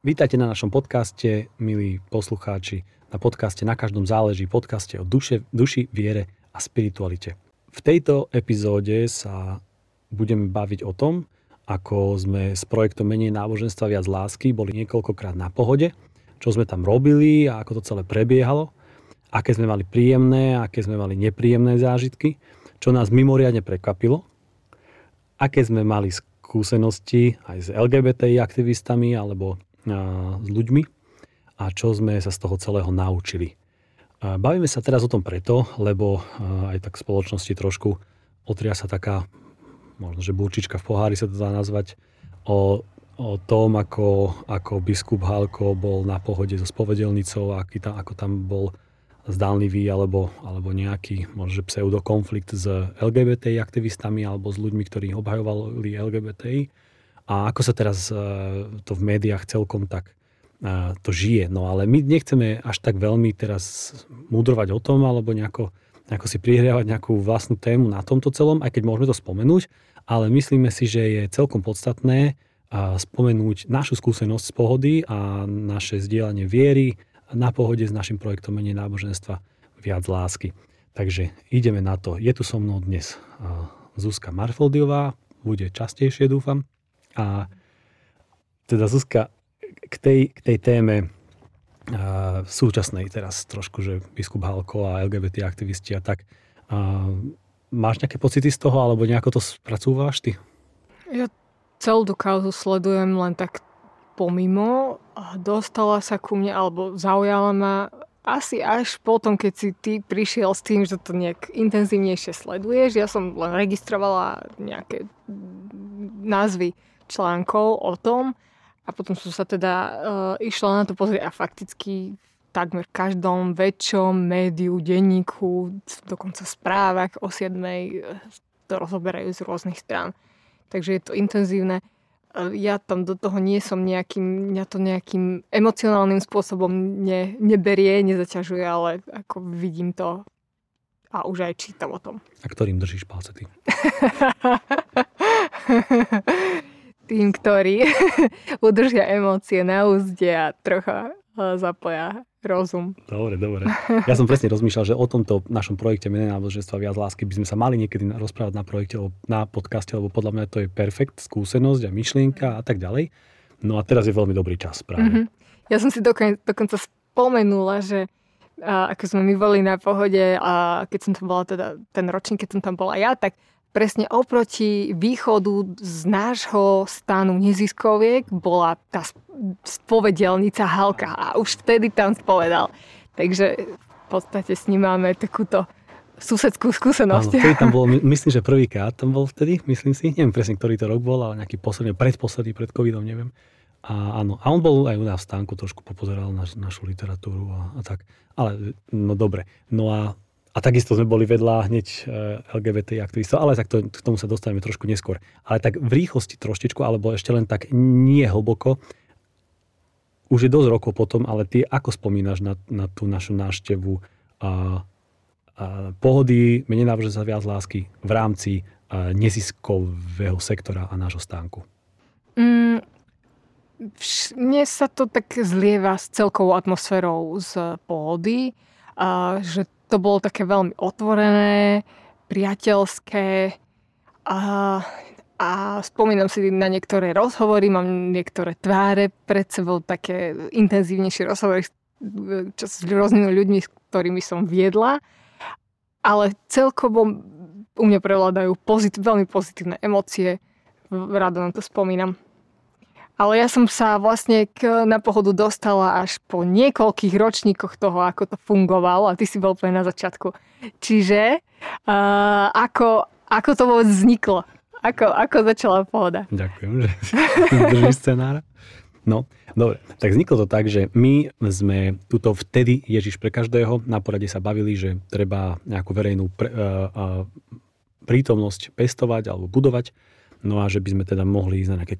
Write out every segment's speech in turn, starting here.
Vítajte na našom podcaste, milí poslucháči. Na podcaste Na každom záleží, podcaste o duše, duši, viere a spiritualite. V tejto epizóde sa budeme baviť o tom, ako sme s projektom Menej náboženstva, viac lásky boli niekoľkokrát na pohode, čo sme tam robili a ako to celé prebiehalo, aké sme mali príjemné, aké sme mali nepríjemné zážitky, čo nás mimoriadne prekvapilo, aké sme mali skúsenosti aj s LGBTI aktivistami alebo s ľuďmi a čo sme sa z toho celého naučili. Bavíme sa teraz o tom preto, lebo aj tak v spoločnosti trošku otria sa taká, možno že burčička v pohári sa to dá nazvať, o, o tom, ako, ako biskup Halko bol na pohode so spovedelnicou, aký tam, ako tam bol zdánlivý alebo, alebo nejaký možno pseudokonflikt s LGBTI aktivistami alebo s ľuďmi, ktorí obhajovali LGBTI a ako sa teraz e, to v médiách celkom tak e, to žije. No ale my nechceme až tak veľmi teraz mudrovať o tom alebo nejako, nejako si prihriavať nejakú vlastnú tému na tomto celom, aj keď môžeme to spomenúť, ale myslíme si, že je celkom podstatné e, spomenúť našu skúsenosť z pohody a naše zdieľanie viery na pohode s našim projektom Menej náboženstva viac lásky. Takže ideme na to. Je tu so mnou dnes Zuzka Marfoldiová, bude častejšie dúfam. A teda Zuzka, k tej, k tej téme a, súčasnej teraz trošku, že biskup Halko a LGBT aktivisti a tak. A, máš nejaké pocity z toho, alebo nejako to spracúvaš ty? Ja celú tú kauzu sledujem len tak pomimo. Dostala sa ku mne, alebo zaujala ma asi až potom, keď si ty prišiel s tým, že to nejak intenzívnejšie sleduješ. Ja som len registrovala nejaké názvy článkov o tom a potom som sa teda uh, išla na to pozrieť a fakticky takmer každom väčšom médiu, denníku, dokonca správach o 7 eh, to rozoberajú z rôznych strán. Takže je to intenzívne. Eh, ja tam do toho nie som nejakým, mňa to nejakým emocionálnym spôsobom ne, neberie, nezaťažuje, ale ako vidím to a už aj čítam o tom. A ktorým držíš palce ty? tým, ktorí udržia emócie na úzde a trocha e, zapoja rozum. Dobre, dobre. Ja som presne rozmýšľal, že o tomto našom projekte Menej náboženstva viac lásky by sme sa mali niekedy rozprávať na projekte, na podcaste, lebo podľa mňa to je perfekt, skúsenosť a myšlienka a tak ďalej. No a teraz je veľmi dobrý čas práve. Mm-hmm. Ja som si dokonca, dokonca spomenula, že a ako sme my boli na pohode a keď som tam bola teda ten ročník, keď som tam bola ja, tak presne oproti východu z nášho stánu neziskoviek bola tá spovedelnica Halka a už vtedy tam spovedal. Takže v podstate s ním máme takúto susedskú skúsenosť. Áno, tam bol, myslím, že prvýkrát tam bol vtedy, myslím si, neviem presne, ktorý to rok bol, ale nejaký posledný, predposledný, pred covidom, neviem. A áno, a on bol aj u nás v stánku, trošku popozeral na, našu literatúru a, a tak. Ale, no dobre. No a a takisto sme boli vedľa hneď eh, LGBT aktivistov, ale tak to, k tomu sa dostaneme trošku neskôr. Ale tak v rýchlosti troštičku, alebo ešte len tak nie hlboko, už je dosť rokov potom, ale ty ako spomínaš na, na tú našu návštevu a, a pohody, menej nábože sa viac lásky v rámci a, neziskového sektora a nášho stánku? Mm, mne sa to tak zlieva s celkovou atmosférou z pohody, a, že to bolo také veľmi otvorené, priateľské a, a spomínam si na niektoré rozhovory, mám niektoré tváre pred sebou, také intenzívnejšie rozhovory čo s rôznymi ľuďmi, s ktorými som viedla, ale celkovo u mňa prevládajú pozit- veľmi pozitívne emócie, rado na to spomínam. Ale ja som sa vlastne k, na pohodu dostala až po niekoľkých ročníkoch toho, ako to fungovalo a ty si bol úplne na začiatku. Čiže uh, ako, ako to vôbec vzniklo? Ako, ako začala pohoda? Ďakujem, že drží scenára. No, dobre. Tak vzniklo to tak, že my sme tuto vtedy Ježiš pre každého na porade sa bavili, že treba nejakú verejnú pre, uh, uh, prítomnosť pestovať alebo budovať No a že by sme teda mohli ísť na nejaké,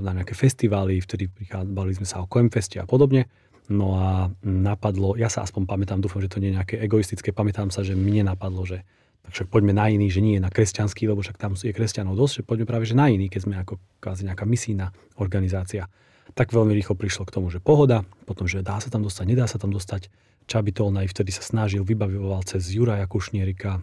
na nejaké festivály, vtedy prichádzali sme sa o Coemfeste a podobne. No a napadlo, ja sa aspoň pamätám, dúfam, že to nie je nejaké egoistické, pamätám sa, že mne napadlo, že tak však poďme na iný, že nie na kresťanský, lebo však tam je kresťanov dosť, že poďme práve že na iný, keď sme ako kvázi nejaká misijná organizácia. tak veľmi rýchlo prišlo k tomu, že pohoda, potom, že dá sa tam dostať, nedá sa tam dostať. Čaby Tolnaj vtedy sa snažil, vybavoval cez Juraja Kušnierika,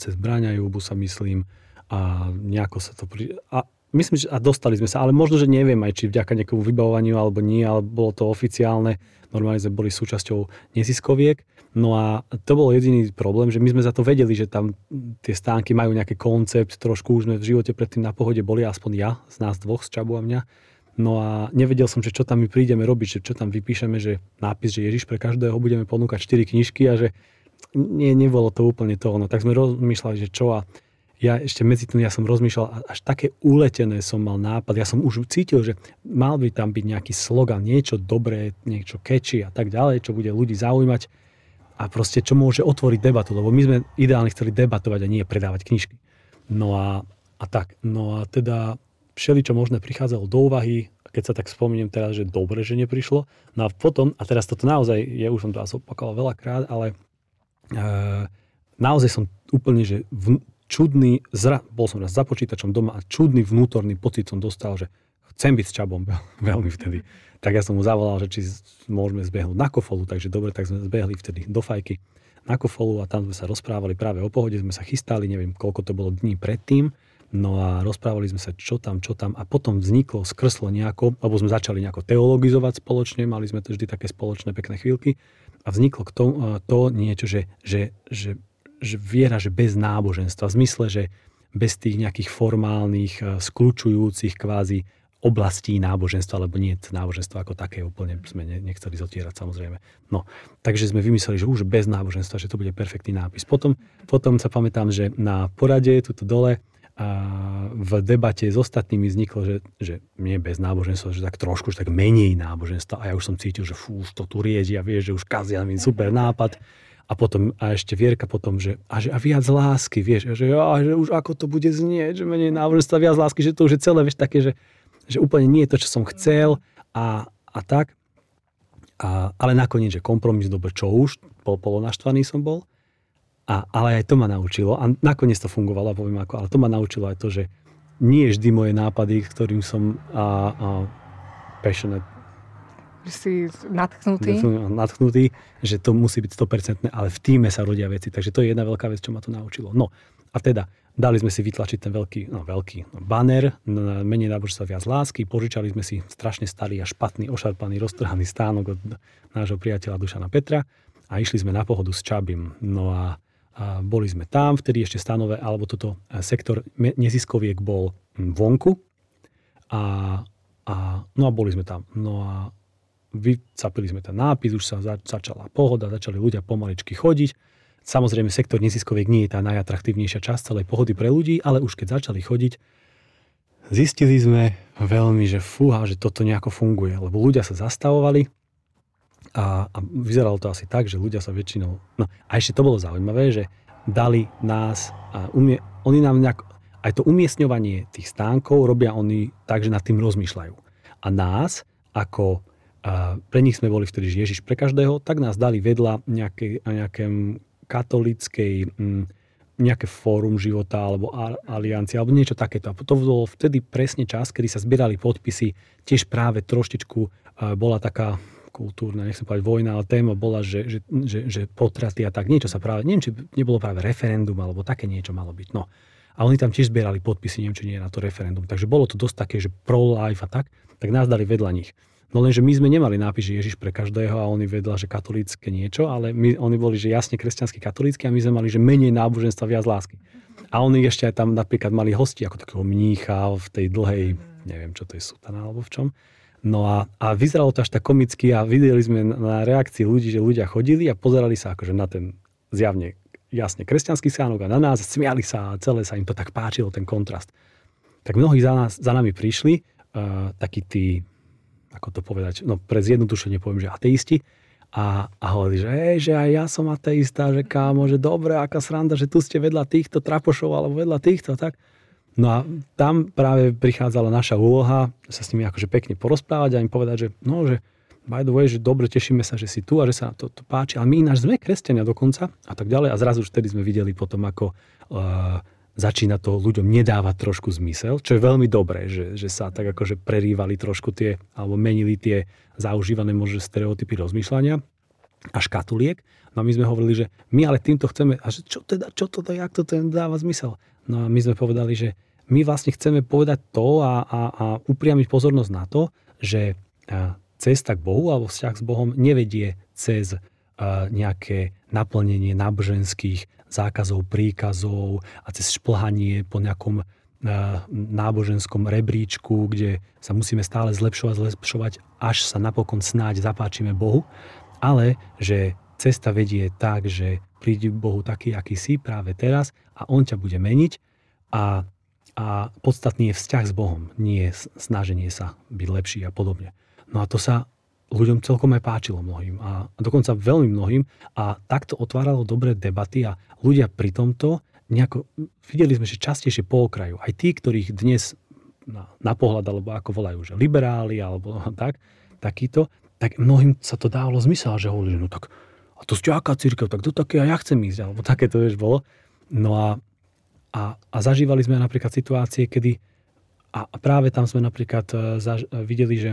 cez Bráňa Jubu sa myslím a nejako sa to... Pri... A myslím, že a dostali sme sa, ale možno, že neviem aj, či vďaka nejakému vybavovaniu alebo nie, ale bolo to oficiálne. Normálne sme boli súčasťou neziskoviek. No a to bol jediný problém, že my sme za to vedeli, že tam tie stánky majú nejaký koncept, trošku už sme v živote predtým na pohode boli, aspoň ja, z nás dvoch, z Čabu a mňa. No a nevedel som, že čo tam my prídeme robiť, že čo tam vypíšeme, že nápis, že Ježiš pre každého budeme ponúkať 4 knižky a že nie, nebolo to úplne to. No tak sme rozmýšľali, že čo a ja ešte medzi tým ja som rozmýšľal, až také uletené som mal nápad. Ja som už cítil, že mal by tam byť nejaký slogan, niečo dobré, niečo catchy a tak ďalej, čo bude ľudí zaujímať a proste čo môže otvoriť debatu, lebo my sme ideálne chceli debatovať a nie predávať knižky. No a, a tak, no a teda všeli, čo možné prichádzalo do úvahy, keď sa tak spomeniem teraz, že dobre, že neprišlo. No a potom, a teraz toto naozaj, ja už som to asi opakoval veľakrát, ale e, naozaj som úplne, že čudný, zra, bol som raz za počítačom doma a čudný vnútorný pocit som dostal, že chcem byť s Čabom veľmi vtedy. Tak ja som mu zavolal, že či môžeme zbehnúť na kofolu, takže dobre, tak sme zbehli vtedy do fajky na kofolu a tam sme sa rozprávali práve o pohode, sme sa chystali, neviem koľko to bolo dní predtým, no a rozprávali sme sa čo tam, čo tam a potom vzniklo, skrslo nejako, alebo sme začali nejako teologizovať spoločne, mali sme to vždy také spoločné pekné chvíľky a vzniklo k tomu, to niečo, že, že, že, že viera, že bez náboženstva, v zmysle, že bez tých nejakých formálnych, skľúčujúcich kvázi oblastí náboženstva, lebo nie náboženstvo ako také úplne sme nechceli zotierať samozrejme. No, takže sme vymysleli, že už bez náboženstva, že to bude perfektný nápis. Potom, potom sa pamätám, že na porade, tuto dole, a v debate s ostatnými vzniklo, že, že nie bez náboženstva, že tak trošku, že tak menej náboženstva. A ja už som cítil, že fú, už to tu riedia, vieš, že už kazia mi super nápad. A potom, a ešte Vierka potom, že a, že, a viac lásky, vieš, že, a, že už ako to bude znieť, že menej náboženstva, viac lásky, že to už je celé, vieš, také, že, že úplne nie je to, čo som chcel a, a tak. A, ale nakoniec, že kompromis, dobre, čo už, pol, polonaštvaný som bol. A, ale aj to ma naučilo, a nakoniec to fungovalo, poviem ako, ale to ma naučilo aj to, že nie vždy moje nápady, ktorým som a, a passionate, si nadchnutý. nadchnutý, že to musí byť 100%, ale v týme sa rodia veci. Takže to je jedna veľká vec, čo ma to naučilo. No a teda, Dali sme si vytlačiť ten veľký, no veľký no, banner, na menej náboženstva viac lásky, požičali sme si strašne starý a špatný, ošarpaný, roztrhaný stánok od nášho priateľa Dušana Petra a išli sme na pohodu s Čabim. No a, a boli sme tam, vtedy ešte stanové, alebo toto e, sektor neziskoviek bol vonku a, a, no a boli sme tam. No a vycapili sme ten nápis, už sa začala pohoda, začali ľudia pomaličky chodiť Samozrejme, sektor neziskoviek nie je tá najatraktívnejšia časť celej pohody pre ľudí, ale už keď začali chodiť, zistili sme veľmi, že fúha, že toto nejako funguje, lebo ľudia sa zastavovali a, a vyzeralo to asi tak, že ľudia sa väčšinou... No a ešte to bolo zaujímavé, že dali nás a umie, oni nám nejak, aj to umiestňovanie tých stánkov robia oni tak, že nad tým rozmýšľajú. A nás, ako a pre nich sme boli vtedy Ježiš pre každého, tak nás dali vedľa nejaké, nejakém katolíckej mm, nejaké fórum života alebo aliancia alebo niečo takéto. A to bol vtedy presne čas, kedy sa zbierali podpisy. Tiež práve troštičku bola taká kultúrna, nechcem povedať vojna, ale téma bola, že, že, že, že potraty a tak niečo sa práve, neviem, či nebolo práve referendum alebo také niečo malo byť. No. A oni tam tiež zbierali podpisy, neviem, či nie na to referendum. Takže bolo to dosť také, že pro-life a tak, tak nás dali vedľa nich. No lenže my sme nemali nápis, že Ježiš pre každého a oni vedľa, že katolícke niečo, ale my, oni boli, že jasne kresťanský katolícky a my sme mali, že menej náboženstva, viac lásky. A oni ešte aj tam napríklad mali hosti ako takého mnícha v tej dlhej, neviem čo to je, sutana alebo v čom. No a, a vyzeralo to až tak komicky a videli sme na reakcii ľudí, že ľudia chodili a pozerali sa akože na ten zjavne jasne kresťanský sánok a na nás, smiali sa a celé sa im to tak páčilo, ten kontrast. Tak mnohí za, nás, za nami prišli, uh, takí tí ako to povedať, no pre zjednodušenie poviem, že ateisti, a, a hovorí, že hej, že aj ja som ateista, že kámo, že dobre, aká sranda, že tu ste vedľa týchto trapošov alebo vedľa týchto, tak. No a tam práve prichádzala naša úloha sa s nimi akože pekne porozprávať a im povedať, že no, že by the way, že dobre, tešíme sa, že si tu a že sa to, to páči, ale my ináč sme kresťania dokonca a tak ďalej. A zrazu už vtedy sme videli potom, ako uh, začína to ľuďom nedávať trošku zmysel, čo je veľmi dobré, že, že sa tak akože prerývali trošku tie, alebo menili tie zaužívané možno stereotypy rozmýšľania a škatuliek. No a my sme hovorili, že my ale týmto chceme, a že čo teda, čo to, jak to ten dáva zmysel? No a my sme povedali, že my vlastne chceme povedať to a, a, a upriamiť pozornosť na to, že cesta k Bohu alebo vzťah s Bohom nevedie cez nejaké naplnenie náboženských zákazov, príkazov a cez šplhanie po nejakom náboženskom rebríčku, kde sa musíme stále zlepšovať, zlepšovať, až sa napokon snáď zapáčime Bohu, ale že cesta vedie tak, že prídi Bohu taký, aký si práve teraz a On ťa bude meniť a, a podstatný je vzťah s Bohom, nie snaženie sa byť lepší a podobne. No a to sa ľuďom celkom aj páčilo mnohým a dokonca veľmi mnohým a takto otváralo dobré debaty a ľudia pri tomto nejako, videli sme, že častejšie po okraju, aj tí, ktorých dnes na, na pohľad, alebo ako volajú, že liberáli, alebo tak, takýto, tak mnohým sa to dávalo zmysel, že hovorili, no tak a to ste aká církev, tak do také a ja chcem ísť, alebo také to vieš bolo. No a, a, a zažívali sme napríklad situácie, kedy a práve tam sme napríklad e, zaž, videli, že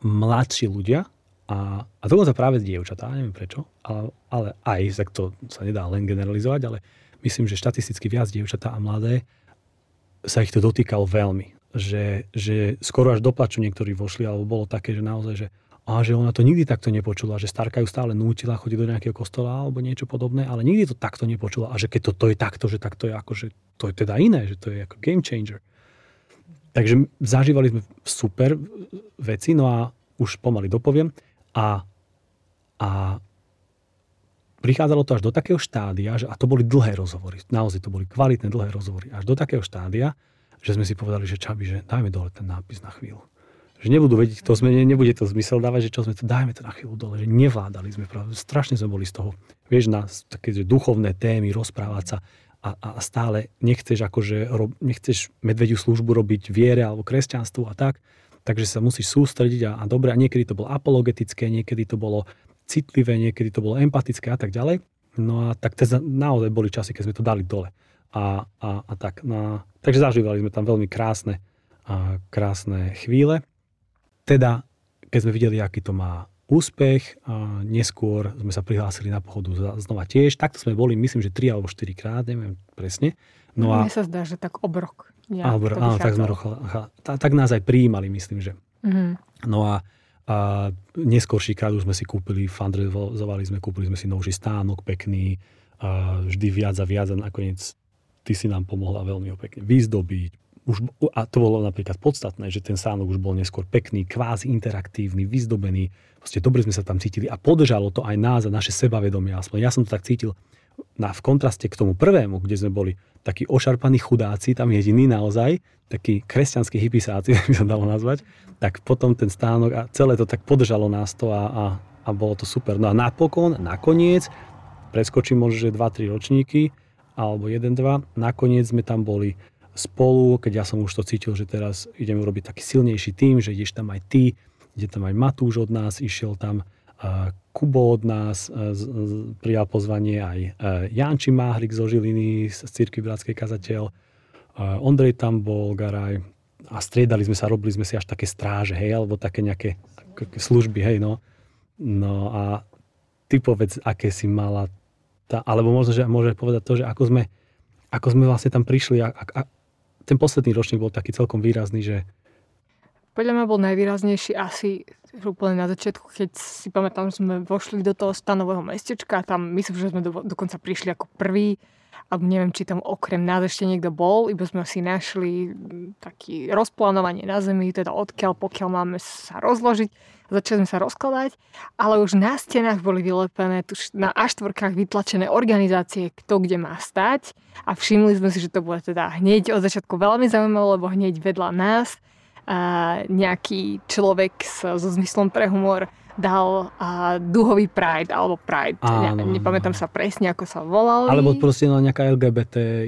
mladší ľudia, a, a dokonca práve dievčatá, neviem prečo, ale, ale aj, tak to sa nedá len generalizovať, ale myslím, že štatisticky viac dievčatá a mladé sa ich to dotýkalo veľmi. Že, že skoro až do plaču niektorí vošli, alebo bolo také, že naozaj, že a že ona to nikdy takto nepočula, že starka ju stále nútila chodiť do nejakého kostola alebo niečo podobné, ale nikdy to takto nepočula a že keď to, to je takto, že takto je ako, že to je teda iné, že to je ako game changer. Takže zažívali sme super veci, no a už pomaly dopoviem. A, a prichádzalo to až do takého štádia, že, a to boli dlhé rozhovory, naozaj to boli kvalitné dlhé rozhovory, až do takého štádia, že sme si povedali, že čaby, že dajme dole ten nápis na chvíľu. Že nebudú vedieť, to sme, nebude to zmysel dávať, že čo sme to, dajme to na chvíľu dole, že nevládali sme, strašne sme boli z toho, vieš, na také duchovné témy, rozprávať sa a, a stále nechceš akože, nechceš medvediu službu robiť viere alebo kresťanstvu a tak, takže sa musíš sústrediť a, a dobre, a niekedy to bolo apologetické, niekedy to bolo citlivé, niekedy to bolo empatické a tak ďalej. No a tak teda naozaj boli časy, keď sme to dali dole. A, a, a tak. No takže zažívali sme tam veľmi krásne, a krásne chvíle. Teda, keď sme videli, aký to má úspech, a neskôr sme sa prihlásili na pochodu znova tiež. Takto sme boli, myslím, že 3 alebo 4 krát, neviem presne. No a, Mne sa zdá, že tak obrok. Alebo, áno, tak, sme rochali, tak nás aj prijímali, myslím, že. Mm-hmm. No a, a neskôrší krát už sme si kúpili, fundrezovali sme, kúpili sme si novší stánok pekný, a vždy viac a viac a nakoniec ty si nám pomohla veľmi ho pekne vyzdobiť. Už, a to bolo napríklad podstatné, že ten stánok už bol neskôr pekný, kvázi interaktívny, vyzdobený. Proste dobre sme sa tam cítili a podržalo to aj nás a naše sebavedomie. Aspoň ja som to tak cítil na, v kontraste k tomu prvému, kde sme boli takí ošarpaní chudáci, tam jediní naozaj, takí kresťanskí hypisáci, by sa dalo nazvať, tak potom ten stánok a celé to tak podržalo nás to a, a, a bolo to super. No a napokon, nakoniec, preskočím možno, že 2-3 ročníky, alebo 1-2, nakoniec sme tam boli spolu, keď ja som už to cítil, že teraz ideme urobiť taký silnejší tým, že ideš tam aj ty, ide tam aj Matúš od nás, išiel tam Kubo od nás prijal pozvanie aj Janči Máhrik zo Žiliny, z Círky Bratskej kazateľ. Ondrej tam bol, Garaj. A striedali sme sa, robili sme si až také stráže, hej, alebo také nejaké služby, hej, no. No a ty povedz, aké si mala, tá, alebo možno, že môže povedať to, že ako sme, ako sme vlastne tam prišli a, a ten posledný ročník bol taký celkom výrazný, že podľa mňa bol najvýraznejší asi úplne na začiatku, keď si pamätám, sme vošli do toho stanového mestečka tam myslím, že sme do, dokonca prišli ako prví alebo neviem, či tam okrem nás ešte niekto bol, iba sme si našli taký rozplánovanie na zemi, teda odkiaľ, pokiaľ máme sa rozložiť. Začali sme sa rozkladať, ale už na stenách boli vylepené, tuž na A4 vytlačené organizácie, kto kde má stať a všimli sme si, že to bude teda hneď od začiatku veľmi zaujímavé, lebo hneď vedľa nás a nejaký človek so, so zmyslom pre humor dal a, duhový Pride, alebo Pride, Áno. ne, nepamätám sa presne, ako sa volal. Alebo proste nejaká LGBT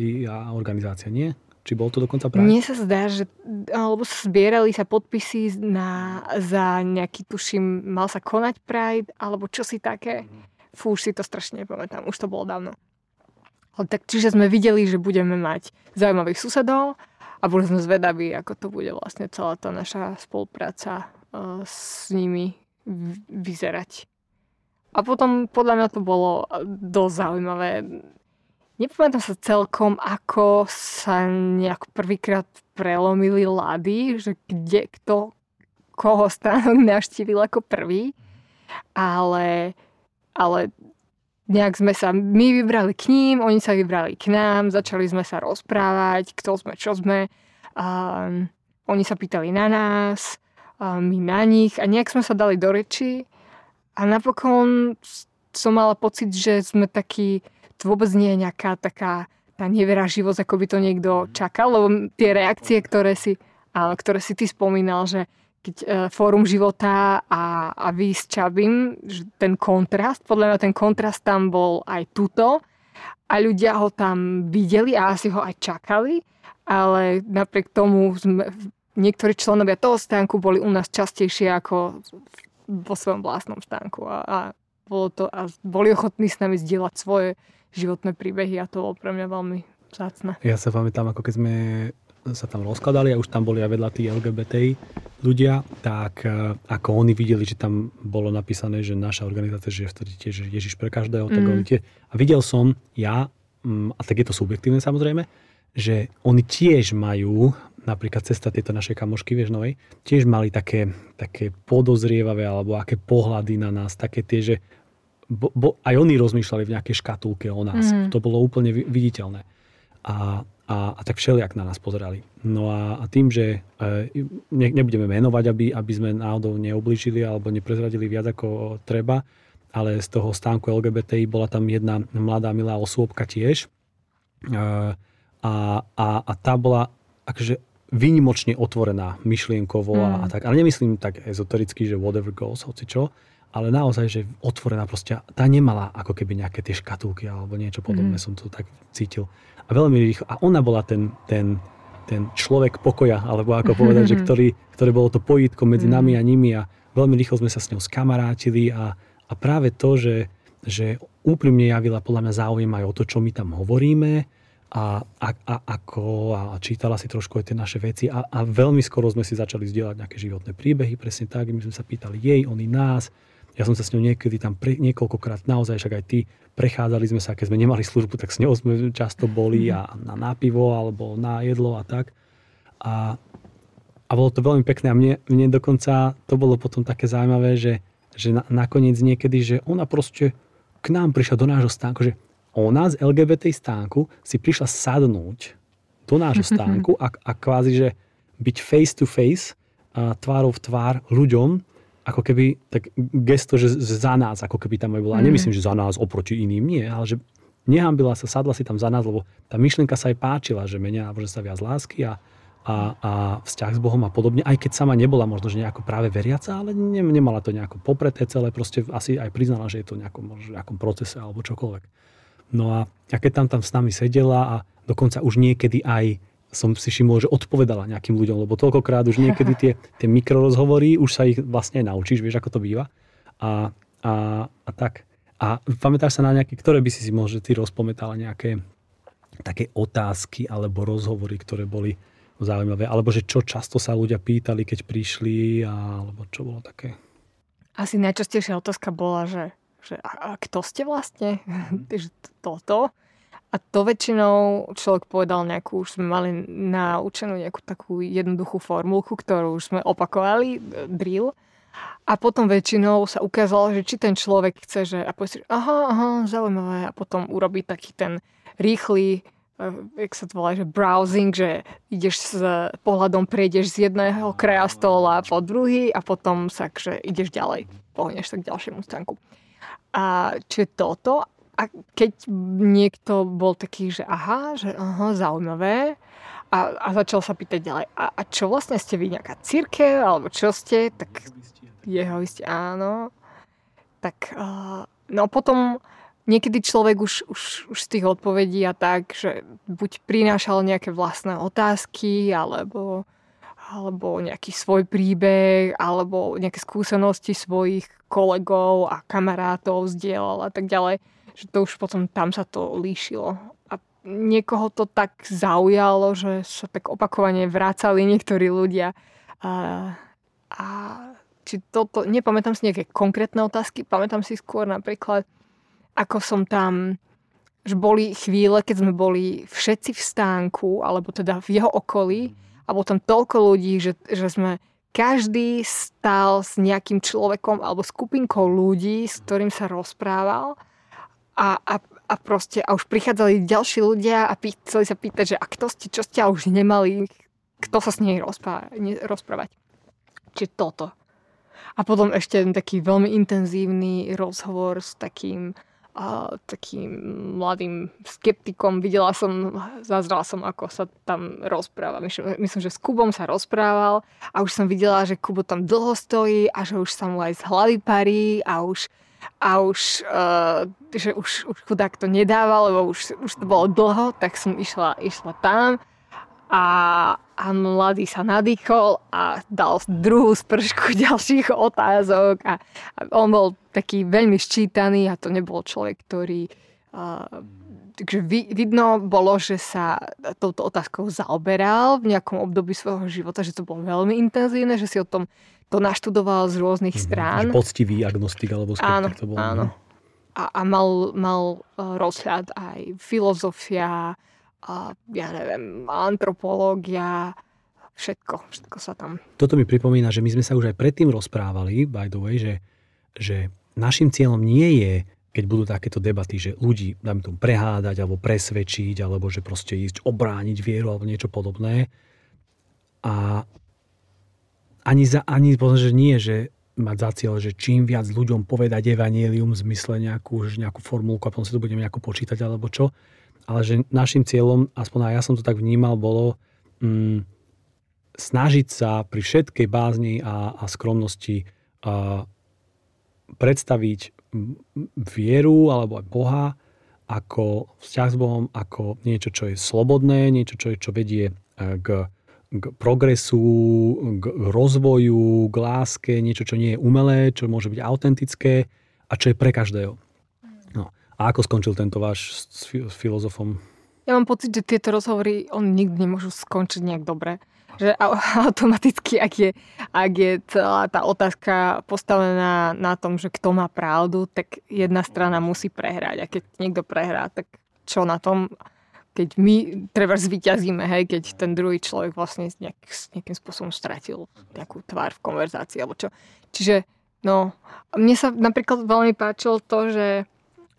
organizácia, nie? Či bol to dokonca Pride? Mne sa zdá, že alebo sa zbierali sa podpisy na, za nejaký, tuším, mal sa konať Pride, alebo čo si také. Mhm. Fú, už si to strašne nepamätám, už to bolo dávno. Ale tak čiže sme videli, že budeme mať zaujímavých susedov a boli sme zvedaví, ako to bude vlastne celá tá naša spolupráca uh, s nimi vyzerať. A potom podľa mňa to bolo dosť zaujímavé. Nepamätám sa celkom, ako sa nejak prvýkrát prelomili lady, že kde, kto, koho stránok navštívil ako prvý, ale, ale nejak sme sa my vybrali k ním, oni sa vybrali k nám, začali sme sa rozprávať, kto sme, čo sme. Um, oni sa pýtali na nás, um, my na nich a nejak sme sa dali do reči. A napokon som mala pocit, že sme takí, to vôbec nie je nejaká taká tá neveraživosť, ako by to niekto čakal, lebo tie reakcie, ktoré si, áno, ktoré si ty spomínal, že keď e, fórum života a, a vy s Čabim, že ten kontrast, podľa mňa ten kontrast tam bol aj tuto a ľudia ho tam videli a asi ho aj čakali, ale napriek tomu sme, niektorí členovia toho stánku boli u nás častejšie ako vo svojom vlastnom stánku a, a, bolo to, a boli ochotní s nami zdieľať svoje životné príbehy a to bolo pre mňa veľmi vzácne. Ja sa pamätám, ako keď sme sa tam rozkladali a už tam boli aj vedľa tí LGBT ľudia, tak e, ako oni videli, že tam bolo napísané, že naša organizácia, že vtedy tiež Ježiš pre každého, mm. tak oni tie, a videl som ja, mm, a tak je to subjektívne samozrejme, že oni tiež majú, napríklad cesta tieto našej kamošky Viežnovej, tiež mali také, také podozrievavé alebo aké pohľady na nás, také tie, že bo, bo, aj oni rozmýšľali v nejakej škatulke o nás. Mm. To bolo úplne viditeľné. A, a, a tak všelijak na nás pozerali. No a, a tým, že e, ne, nebudeme menovať, aby, aby sme náhodou neoblížili alebo neprezradili viac ako treba, ale z toho stánku LGBTI bola tam jedna mladá milá osôbka tiež. E, a, a, a tá bola akože výnimočne otvorená myšlienkovo mm. a, a tak. Ale nemyslím tak ezotericky, že whatever goes, hoci čo, ale naozaj, že otvorená proste, tá nemala ako keby nejaké tie škatulky alebo niečo podobné, mm. som to tak cítil. A veľmi rýchlo, a ona bola ten, ten, ten človek pokoja, alebo ako povedať, že ktorý, ktoré bolo to pojítko medzi mm. nami a nimi a veľmi rýchlo sme sa s ňou skamarátili a, a práve to, že, že úprimne javila podľa mňa záujem aj o to, čo my tam hovoríme a, a, a ako a čítala si trošku aj tie naše veci a, a veľmi skoro sme si začali zdieľať nejaké životné príbehy, presne tak, my sme sa pýtali jej, oni nás, ja som sa s ňou niekedy tam pre, niekoľkokrát naozaj, však aj ty, prechádzali sme sa, keď sme nemali službu, tak s ňou sme často boli mhm. a na nápivo alebo na jedlo a tak. A, a bolo to veľmi pekné a mne, mne dokonca to bolo potom také zaujímavé, že, že na, nakoniec niekedy, že ona proste k nám prišla do nášho stánku, že ona z LGBT stánku si prišla sadnúť do nášho stánku a, a kvázi, že byť face to face, a tvárov v tvár ľuďom, ako keby tak gesto, že za nás, ako keby tam aj bola. Mm. Nemyslím, že za nás oproti iným, nie, ale že nehambila sa, sadla si tam za nás, lebo tá myšlienka sa aj páčila, že menia že sa viac lásky a, a, a vzťah s Bohom a podobne, aj keď sama nebola možno, že nejako práve veriaca, ale ne, nemala to nejako popreté celé, proste asi aj priznala, že je to v nejakom, možno, nejakom procese alebo čokoľvek. No a, a keď tam tam s nami sedela a dokonca už niekedy aj som si všimol, že odpovedala nejakým ľuďom, lebo toľkokrát už niekedy tie, tie mikrorozhovory, už sa ich vlastne naučíš, vieš, ako to býva. A, a, a tak. A pamätáš sa na nejaké, ktoré by si si možno ty rozpamätala nejaké také otázky alebo rozhovory, ktoré boli zaujímavé, alebo že čo často sa ľudia pýtali, keď prišli, alebo čo bolo také? Asi najčastejšia otázka bola, že, že a, a kto ste vlastne? Mm. toto. A to väčšinou človek povedal nejakú, už sme mali naučenú nejakú takú jednoduchú formulku, ktorú už sme opakovali, drill. A potom väčšinou sa ukázalo, že či ten človek chce, že a povie aha, aha, zaujímavé. A potom urobí taký ten rýchly, eh, jak sa to volá, že browsing, že ideš s pohľadom, prejdeš z jedného kraja stola po druhý a potom sa, že ideš ďalej, pohneš sa k ďalšiemu stánku. A či toto a keď niekto bol taký, že aha, že aha, zaujímavé, a, a začal sa pýtať ďalej, a, a čo vlastne ste vy, nejaká církev, alebo čo ste, tak jeho ste, áno. Tak, uh, no potom niekedy človek už, už, už z tých odpovedí a tak, že buď prinášal nejaké vlastné otázky, alebo, alebo nejaký svoj príbeh, alebo nejaké skúsenosti svojich kolegov a kamarátov zdieľal a tak ďalej že to už potom tam sa to líšilo. niekoho to tak zaujalo, že sa tak opakovane vrácali niektorí ľudia. A, a či toto, nepamätám si nejaké konkrétne otázky, pamätám si skôr napríklad, ako som tam, že boli chvíle, keď sme boli všetci v stánku, alebo teda v jeho okolí a bolo tam toľko ľudí, že, že sme každý stál s nejakým človekom alebo skupinkou ľudí, s ktorým sa rozprával a, a, a proste a už prichádzali ďalší ľudia a pý, chceli sa pýtať, že a kto ste, čo ste a už nemali, kto sa s nej rozprávať. rozprávať. Čiže toto. A potom ešte taký veľmi intenzívny rozhovor s takým a takým mladým skeptikom. Videla som, zazrala som, ako sa tam rozpráva. Myslím, myslím, že s Kubom sa rozprával a už som videla, že Kubo tam dlho stojí a že už sa mu aj z hlavy parí a už a už, uh, že už, už chudák to nedával, lebo už, už to bolo dlho, tak som išla, išla tam a, a mladý sa nadýchol a dal druhú spršku ďalších otázok a, a on bol taký veľmi ščítaný a to nebol človek, ktorý uh, takže vidno bolo, že sa touto otázkou zaoberal v nejakom období svojho života, že to bolo veľmi intenzívne, že si o tom to naštudoval z rôznych mm-hmm. strán. Poctivý agnostik alebo skeptik áno, to bol. Áno. No. A, a mal, mal uh, rozhľad aj filozofia, a ja neviem, antropológia, všetko, všetko sa tam... Toto mi pripomína, že my sme sa už aj predtým rozprávali, by the way, že, že našim cieľom nie je, keď budú takéto debaty, že ľudí, dáme tomu, prehádať alebo presvedčiť, alebo že proste ísť obrániť vieru alebo niečo podobné. A ani, za, ani že nie, že mať za cieľ, že čím viac ľuďom povedať evanielium v zmysle nejakú, nejakú formulku a potom si to budeme nejako počítať alebo čo, ale že našim cieľom, aspoň aj ja som to tak vnímal, bolo mm, snažiť sa pri všetkej bázni a, a skromnosti a, predstaviť vieru alebo aj Boha ako vzťah s Bohom, ako niečo, čo je slobodné, niečo, čo, je, čo vedie e, k, k progresu, k rozvoju, k láske, niečo, čo nie je umelé, čo môže byť autentické a čo je pre každého. A ako skončil tento váš s, s filozofom? Ja mám pocit, že tieto rozhovory on nikdy nemôžu skončiť nejak dobre. Že automaticky, ak je, ak je celá tá otázka postavená na tom, že kto má pravdu, tak jedna strana musí prehrať. A keď niekto prehrá, tak čo na tom, keď my treba zvíťazíme, hej, keď ten druhý človek vlastne nejak, nejakým spôsobom stratil nejakú tvár v konverzácii alebo čo. Čiže, no, mne sa napríklad veľmi páčilo to, že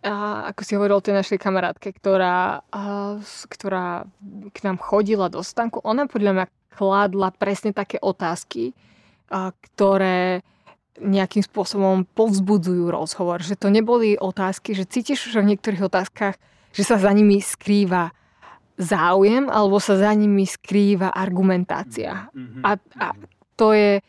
a ako si hovoril o tej našej kamarátke, ktorá, a, ktorá k nám chodila do stanku, ona podľa mňa kladla presne také otázky, a, ktoré nejakým spôsobom povzbudzujú rozhovor. Že to neboli otázky, že cítiš, že v niektorých otázkach, že sa za nimi skrýva záujem alebo sa za nimi skrýva argumentácia. Mm-hmm. A, a to je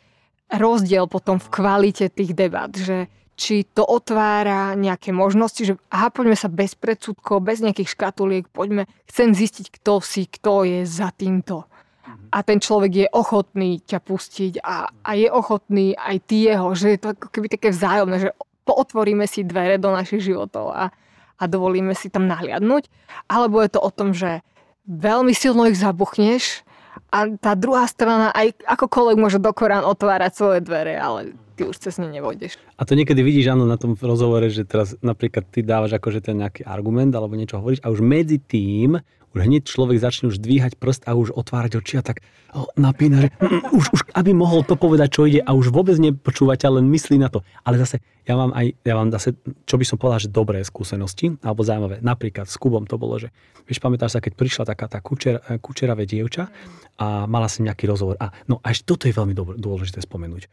rozdiel potom v kvalite tých debat, že či to otvára nejaké možnosti, že aha, poďme sa bez predsudkov, bez nejakých škatuliek, poďme, chcem zistiť, kto si, kto je za týmto. Mhm. A ten človek je ochotný ťa pustiť a, a je ochotný aj ty jeho, že je to ako keby také vzájomné, že pootvoríme si dvere do našich životov a, a dovolíme si tam nahliadnúť. Alebo je to o tom, že veľmi silno ich zabuchneš a tá druhá strana aj akokoľvek môže do Korán otvárať svoje dvere, ale ty už cez ne nevojdeš. A to niekedy vidíš, áno, na tom rozhovore, že teraz napríklad ty dávaš akože ten nejaký argument alebo niečo hovoríš a už medzi tým už hneď človek začne už dvíhať prst a už otvárať oči a tak oh, napína, že mm, už, už, aby mohol to povedať, čo ide a už vôbec nepočúvať, ale len myslí na to. Ale zase, ja mám aj, ja mám zase, čo by som povedal, že dobré skúsenosti, alebo zaujímavé. Napríklad s Kubom to bolo, že, vieš, pamätáš sa, keď prišla taká tá kučer, kučeravé dievča a mala si nejaký rozhovor. A, no a ešte toto je veľmi dôležité spomenúť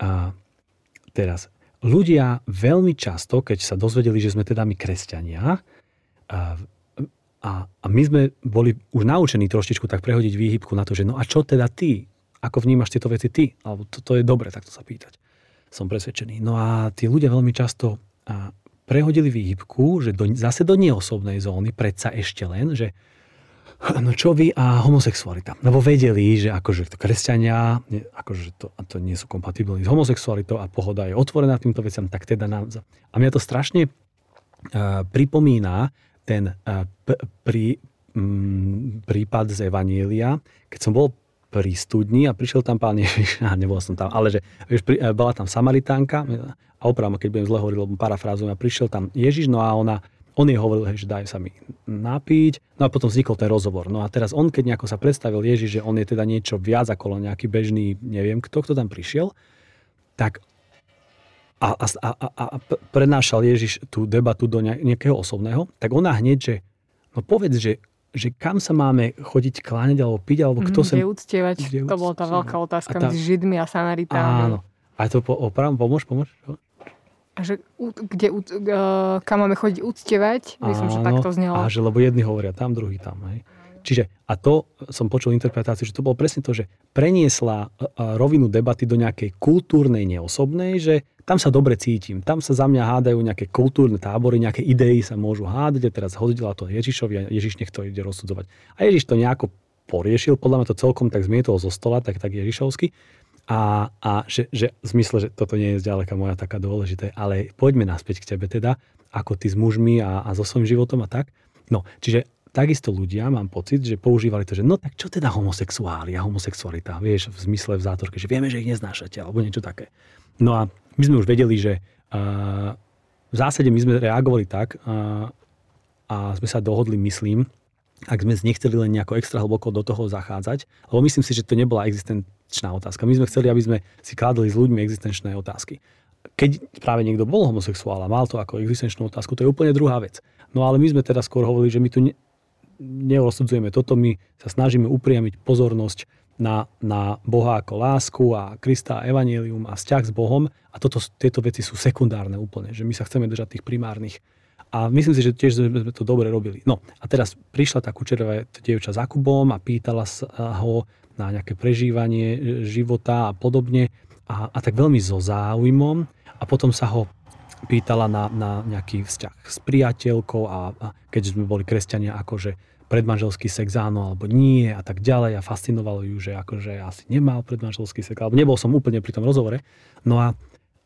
a teraz, ľudia veľmi často, keď sa dozvedeli, že sme teda my kresťania, a, a, a my sme boli už naučení troštičku tak prehodiť výhybku na to, že no a čo teda ty? Ako vnímaš tieto veci ty? Alebo to, to je dobre takto sa pýtať. Som presvedčený. No a tí ľudia veľmi často a, prehodili výhybku, že do, zase do neosobnej zóny, predsa ešte len, že No čo vy a homosexualita? Lebo vedeli, že akože to kresťania, akože to, to nie sú kompatibilní s homosexualitou a pohoda je otvorená týmto veciam, tak teda nám... A mňa to strašne uh, pripomína ten uh, p- pri, mm, prípad z Evanielia, keď som bol pri studni a prišiel tam pán Ježiš, a nebol som tam, ale že vieš, pri, e, bola tam Samaritánka a opravdu, keď budem zle hovoriť, lebo parafrázujem, a prišiel tam Ježiš, no a ona, on jej hovoril, hej, že daj sa mi napiť, no a potom vznikol ten rozhovor. No a teraz on, keď nejako sa predstavil Ježiš, že on je teda niečo viac ako len nejaký bežný, neviem kto, kto tam prišiel, tak a, a, a, a prednášal Ježiš tú debatu do nejakého osobného, tak ona hneď, že no povedz, že, že kam sa máme chodiť kláňať alebo piť, alebo kto sa... Kde uctievať, kde to bola tá veľká otázka tá, medzi Židmi a Samaritánmi. Áno. A to po, opravom, pomôž, pomôž. A že kde, uh, kam máme chodiť uctievať, myslím, že takto znelo. A že lebo jedni hovoria tam, druhý tam. Hej. Čiže, a to som počul interpretáciu, že to bolo presne to, že preniesla rovinu debaty do nejakej kultúrnej, neosobnej, že tam sa dobre cítim, tam sa za mňa hádajú nejaké kultúrne tábory, nejaké idei sa môžu hádať a teraz hodila to Ježišovi a Ježiš nech to ide rozsudzovať. A Ježiš to nejako poriešil, podľa mňa to celkom tak zmietol zo stola, tak, tak Ježišovsky. A, a že, že v zmysle, že toto nie je zďaleka moja taká dôležité, ale poďme naspäť k tebe teda, ako ty s mužmi a, a so svojím životom a tak. No, čiže takisto ľudia, mám pocit, že používali to, že no tak čo teda homosexuáli a homosexualita, vieš, v zmysle v zátorke, že vieme, že ich neznášate, alebo niečo také. No a my sme už vedeli, že uh, v zásade my sme reagovali tak uh, a sme sa dohodli, myslím, ak sme nechceli len nejako extra hlboko do toho zachádzať, lebo myslím si, že to nebola existenčná otázka. My sme chceli, aby sme si kládli s ľuďmi existenčné otázky. Keď práve niekto bol homosexuál a mal to ako existenčnú otázku, to je úplne druhá vec. No ale my sme teda skôr hovorili, že my tu neosudzujeme toto, my sa snažíme upriamiť pozornosť na, na Boha ako lásku a Krista a Evangelium a vzťah s Bohom a toto, tieto veci sú sekundárne úplne, že my sa chceme držať tých primárnych. A myslím si, že tiež sme to dobre robili. No a teraz prišla tá kučerová dievča za Kubom a pýtala sa ho na nejaké prežívanie e, života a podobne a, a tak veľmi so záujmom a potom sa ho pýtala na, na nejaký vzťah s priateľkou a, a keď sme boli kresťania, akože predmanželský sex áno alebo nie a tak ďalej a fascinovalo ju, že akože asi nemal predmanželský sex, alebo nebol som úplne pri tom rozhovore. No a,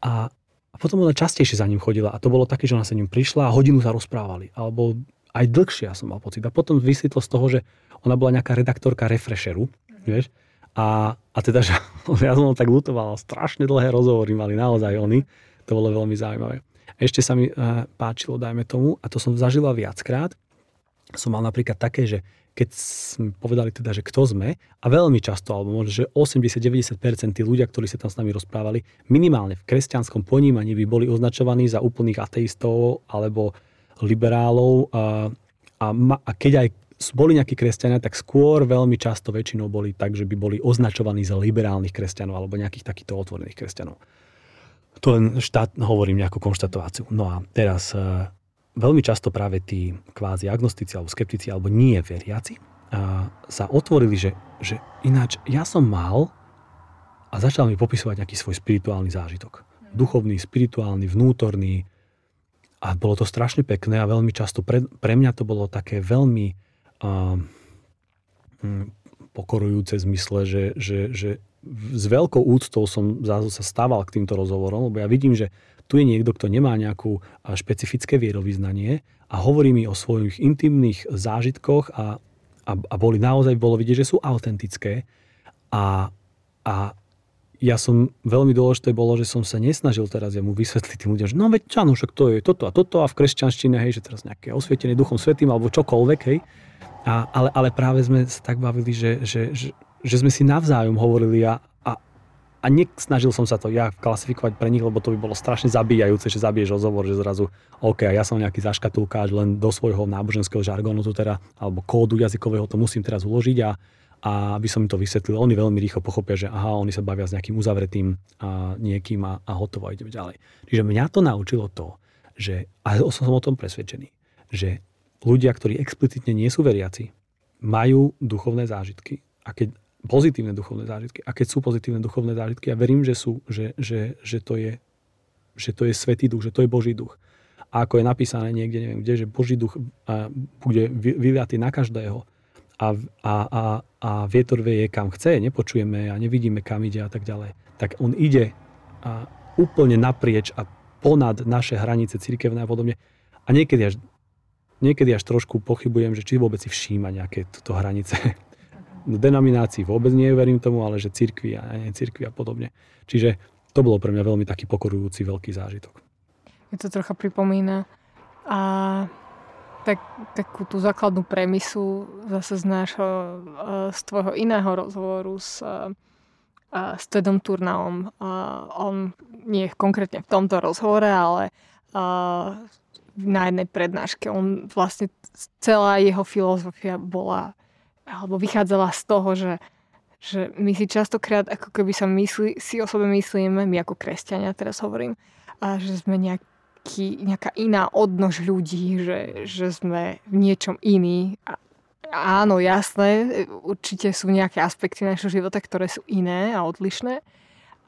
a, a potom ona častejšie za ním chodila a to bolo také, že ona sa ním prišla a hodinu sa rozprávali, alebo aj dlhšie ja som mal pocit. A potom vysvetlo z toho, že ona bola nejaká redaktorka Refresheru, vieš, a, a teda, že ja som tak lutoval, strašne dlhé rozhovory mali naozaj oni, to bolo veľmi zaujímavé. Ešte sa mi uh, páčilo, dajme tomu, a to som zažila viackrát, som mal napríklad také, že keď sme povedali teda, že kto sme, a veľmi často, alebo možno, že 80-90% tí ľudia, ktorí sa tam s nami rozprávali, minimálne v kresťanskom ponímaní by boli označovaní za úplných ateistov alebo liberálov a, a, a keď aj boli nejakí kresťania, tak skôr veľmi často väčšinou boli tak, že by boli označovaní za liberálnych kresťanov alebo nejakých takýchto otvorených kresťanov. To len štát, hovorím nejakú konštatáciu. No a teraz veľmi často práve tí kvázi agnostici alebo skeptici alebo nie veriaci a sa otvorili, že, že ináč ja som mal a začal mi popisovať nejaký svoj spirituálny zážitok. Duchovný, spirituálny, vnútorný a bolo to strašne pekné a veľmi často pre, pre mňa to bolo také veľmi uh, pokorujúce zmysle, že, že, že s veľkou úctou som zrazu sa stával k týmto rozhovorom, lebo ja vidím, že tu je niekto, kto nemá nejakú špecifické vierovýznanie a hovorí mi o svojich intimných zážitkoch a, a, a boli naozaj, bolo vidieť, že sú autentické a, a ja som, veľmi dôležité bolo, že som sa nesnažil teraz mu vysvetliť tým ľuďom, že no veď áno, však to je toto a toto a v kresťanštine, hej, že teraz nejaké osvietené duchom svetým alebo čokoľvek, hej. A, ale, ale práve sme sa tak bavili, že, že, že, že sme si navzájom hovorili a, a nesnažil som sa to ja klasifikovať pre nich, lebo to by bolo strašne zabíjajúce, že zabiješ rozhovor, že zrazu OK, ja som nejaký zaškatulkáč len do svojho náboženského žargónu tu teda, alebo kódu jazykového to musím teraz uložiť a, a aby som im to vysvetlil. Oni veľmi rýchlo pochopia, že aha, oni sa bavia s nejakým uzavretým a niekým a, a hotovo, ideme ďalej. Čiže mňa to naučilo to, že, a som o tom presvedčený, že ľudia, ktorí explicitne nie sú veriaci, majú duchovné zážitky a keď pozitívne duchovné zážitky. A keď sú pozitívne duchovné zážitky, ja verím, že sú, že, že, že, to je, že to je Svetý duch, že to je Boží duch. A ako je napísané niekde, neviem kde, že Boží duch bude vyliatý na každého a, a, a, a vietor vie, kam chce, nepočujeme a nevidíme, kam ide a tak ďalej. Tak on ide a úplne naprieč a ponad naše hranice cirkevné a podobne. A niekedy až niekedy až trošku pochybujem, že či vôbec si všíma nejaké toto hranice. No, denominácii vôbec nie verím tomu, ale že cirkvi a nie cirkvi a podobne. Čiže to bolo pre mňa veľmi taký pokorujúci veľký zážitok. Mi to trocha pripomína a tak, takú tú základnú premisu zase z nášho, z tvojho iného rozhovoru s, s Tedom Turnaom. On nie konkrétne v tomto rozhovore, ale na jednej prednáške. On vlastne celá jeho filozofia bola alebo vychádzala z toho, že, že my si častokrát ako keby sa myslí, si o sebe myslíme, my ako kresťania teraz hovorím, a že sme nejaký, nejaká iná odnož ľudí, že, že sme v niečom iní. A, áno, jasné, určite sú nejaké aspekty našho života, ktoré sú iné a odlišné,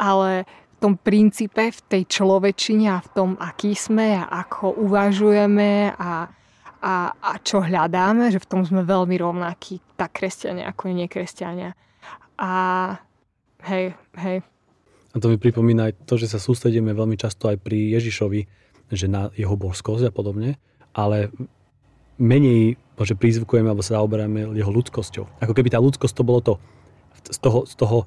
ale v tom princípe, v tej človečine a v tom, aký sme a ako uvažujeme a, a, a čo hľadáme, že v tom sme veľmi rovnakí, tak kresťania ako nekresťania. A hej, hej. A to mi pripomína aj to, že sa sústredíme veľmi často aj pri Ježišovi, že na jeho božskosť a podobne, ale menej že prizvukujeme alebo sa zaoberáme jeho ľudskosťou. Ako keby tá ľudskosť to bolo to z toho, z toho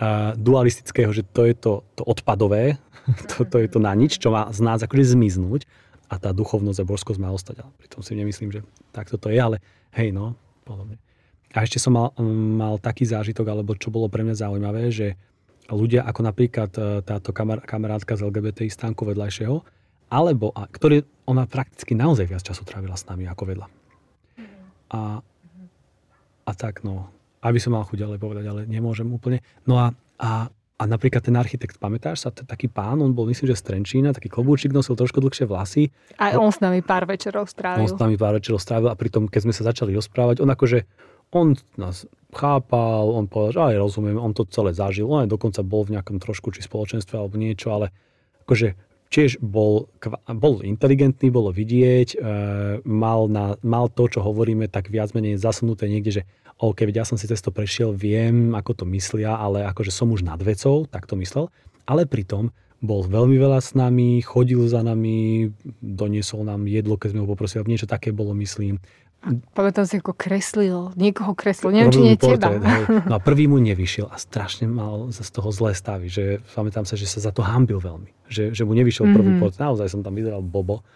uh, dualistického, že to je to, to odpadové, to, to je to na nič, čo má z nás akože zmiznúť a tá duchovnosť a božskosť má ostať. Ale pritom si nemyslím, že takto to je, ale hej, no, podobne. A ešte som mal, mal taký zážitok, alebo čo bolo pre mňa zaujímavé, že ľudia ako napríklad e, táto kamar, kamarátka z LGBT stánku vedľajšieho, alebo, a, ktorý, ona prakticky naozaj viac času trávila s nami ako vedľa. A, a tak, no, aby som mal chuť ďalej povedať, ale nemôžem úplne. No a, a a napríklad ten architekt, pamätáš sa, taký pán, on bol myslím, že z Trenčína, taký klobúčik, nosil trošku dlhšie vlasy. A on s nami pár večerov strávil. On s nami pár večerov strávil a pritom, keď sme sa začali rozprávať, on akože, on nás chápal, on povedal, že aj rozumiem, on to celé zažil, on aj dokonca bol v nejakom trošku či spoločenstve alebo niečo, ale akože tiež bol, bol inteligentný, bolo vidieť, e, mal, na, mal to, čo hovoríme, tak viac menej zasunuté niekde, že OK, ja som si cez to prešiel, viem, ako to myslia, ale akože som už nad vecou, tak to myslel. Ale pritom bol veľmi veľa s nami, chodil za nami, doniesol nám jedlo, keď sme ho poprosili, niečo také bolo, myslím. Pamätám si, ako kreslil, niekoho kreslil, neviem, či nie teba. No a prvý mu nevyšiel a strašne mal z toho zlé stavy, že pamätám sa, že sa za to hambil veľmi, že, že mu nevyšiel prvý mm-hmm. portrét, naozaj som tam vyzeral bobo,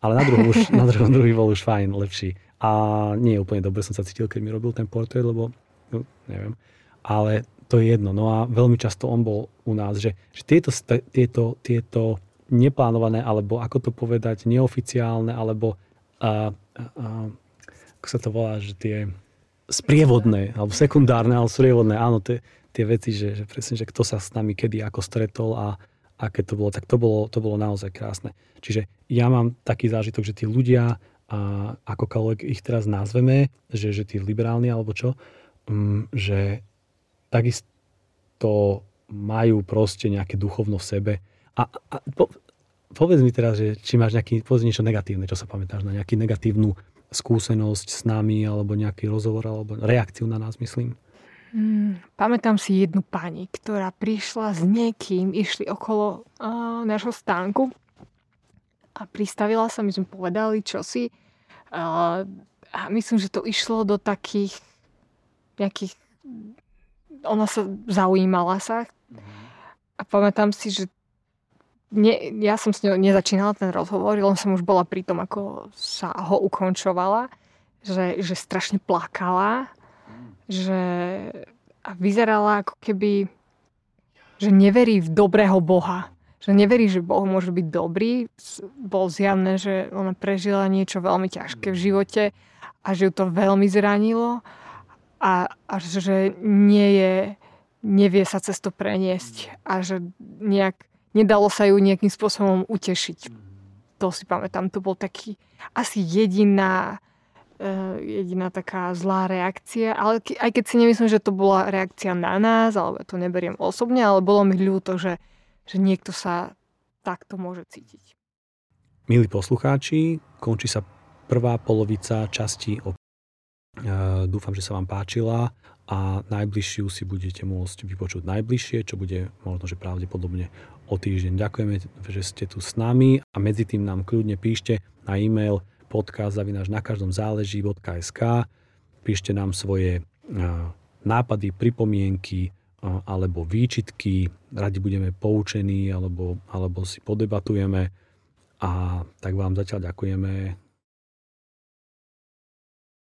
ale na druhom, už, na druhom druhý bol už fajn, lepší. A nie úplne dobre som sa cítil, keď mi robil ten portrét, lebo no, neviem. Ale to je jedno. No a veľmi často on bol u nás, že, že tieto, tieto, tieto neplánované, alebo ako to povedať, neoficiálne, alebo a, a, ako sa to volá, že tie sprievodné, alebo sekundárne, ale sprievodné, áno, tie, tie veci, že, že presne, že kto sa s nami kedy ako stretol a aké to bolo, tak to bolo, to bolo naozaj krásne. Čiže ja mám taký zážitok, že tí ľudia a akokoľvek ich teraz nazveme, že, že tí liberálni alebo čo, um, že takisto majú proste nejaké duchovno v sebe. A, a po, povedz mi teraz, že či máš nejaký, povedz niečo negatívne, čo sa pamätáš na nejakú negatívnu skúsenosť s nami, alebo nejaký rozhovor, alebo reakciu na nás, myslím. Hmm, pamätám si jednu pani, ktorá prišla s niekým, išli okolo uh, nášho stánku a pristavila sa, my sme povedali čosi a, a myslím, že to išlo do takých nejakých ona sa zaujímala sa. A pamätám si, že ne, ja som s ňou nezačínala ten rozhovor, len som už bola pri tom, ako sa ho ukončovala, že, že strašne plakala, že a vyzerala ako keby, že neverí v dobrého Boha že neverí, že Boh môže byť dobrý. Bol zjavné, že ona prežila niečo veľmi ťažké v živote a že ju to veľmi zranilo a, a že nie je, nevie sa cez to preniesť a že nejak, nedalo sa ju nejakým spôsobom utešiť. To si pamätám, to bol taký asi jediná uh, jediná taká zlá reakcia, ale aj keď si nemyslím, že to bola reakcia na nás, alebo to neberiem osobne, ale bolo mi ľúto, že že niekto sa takto môže cítiť. Milí poslucháči, končí sa prvá polovica časti o Dúfam, že sa vám páčila a najbližšiu si budete môcť vypočuť najbližšie, čo bude možno, že pravdepodobne o týždeň. Ďakujeme, že ste tu s nami a medzi tým nám kľudne píšte na e-mail podcast zavináč na každom záleží.sk. Píšte nám svoje nápady, pripomienky alebo výčitky. Radi budeme poučení alebo, alebo si podebatujeme. A tak vám zatiaľ ďakujeme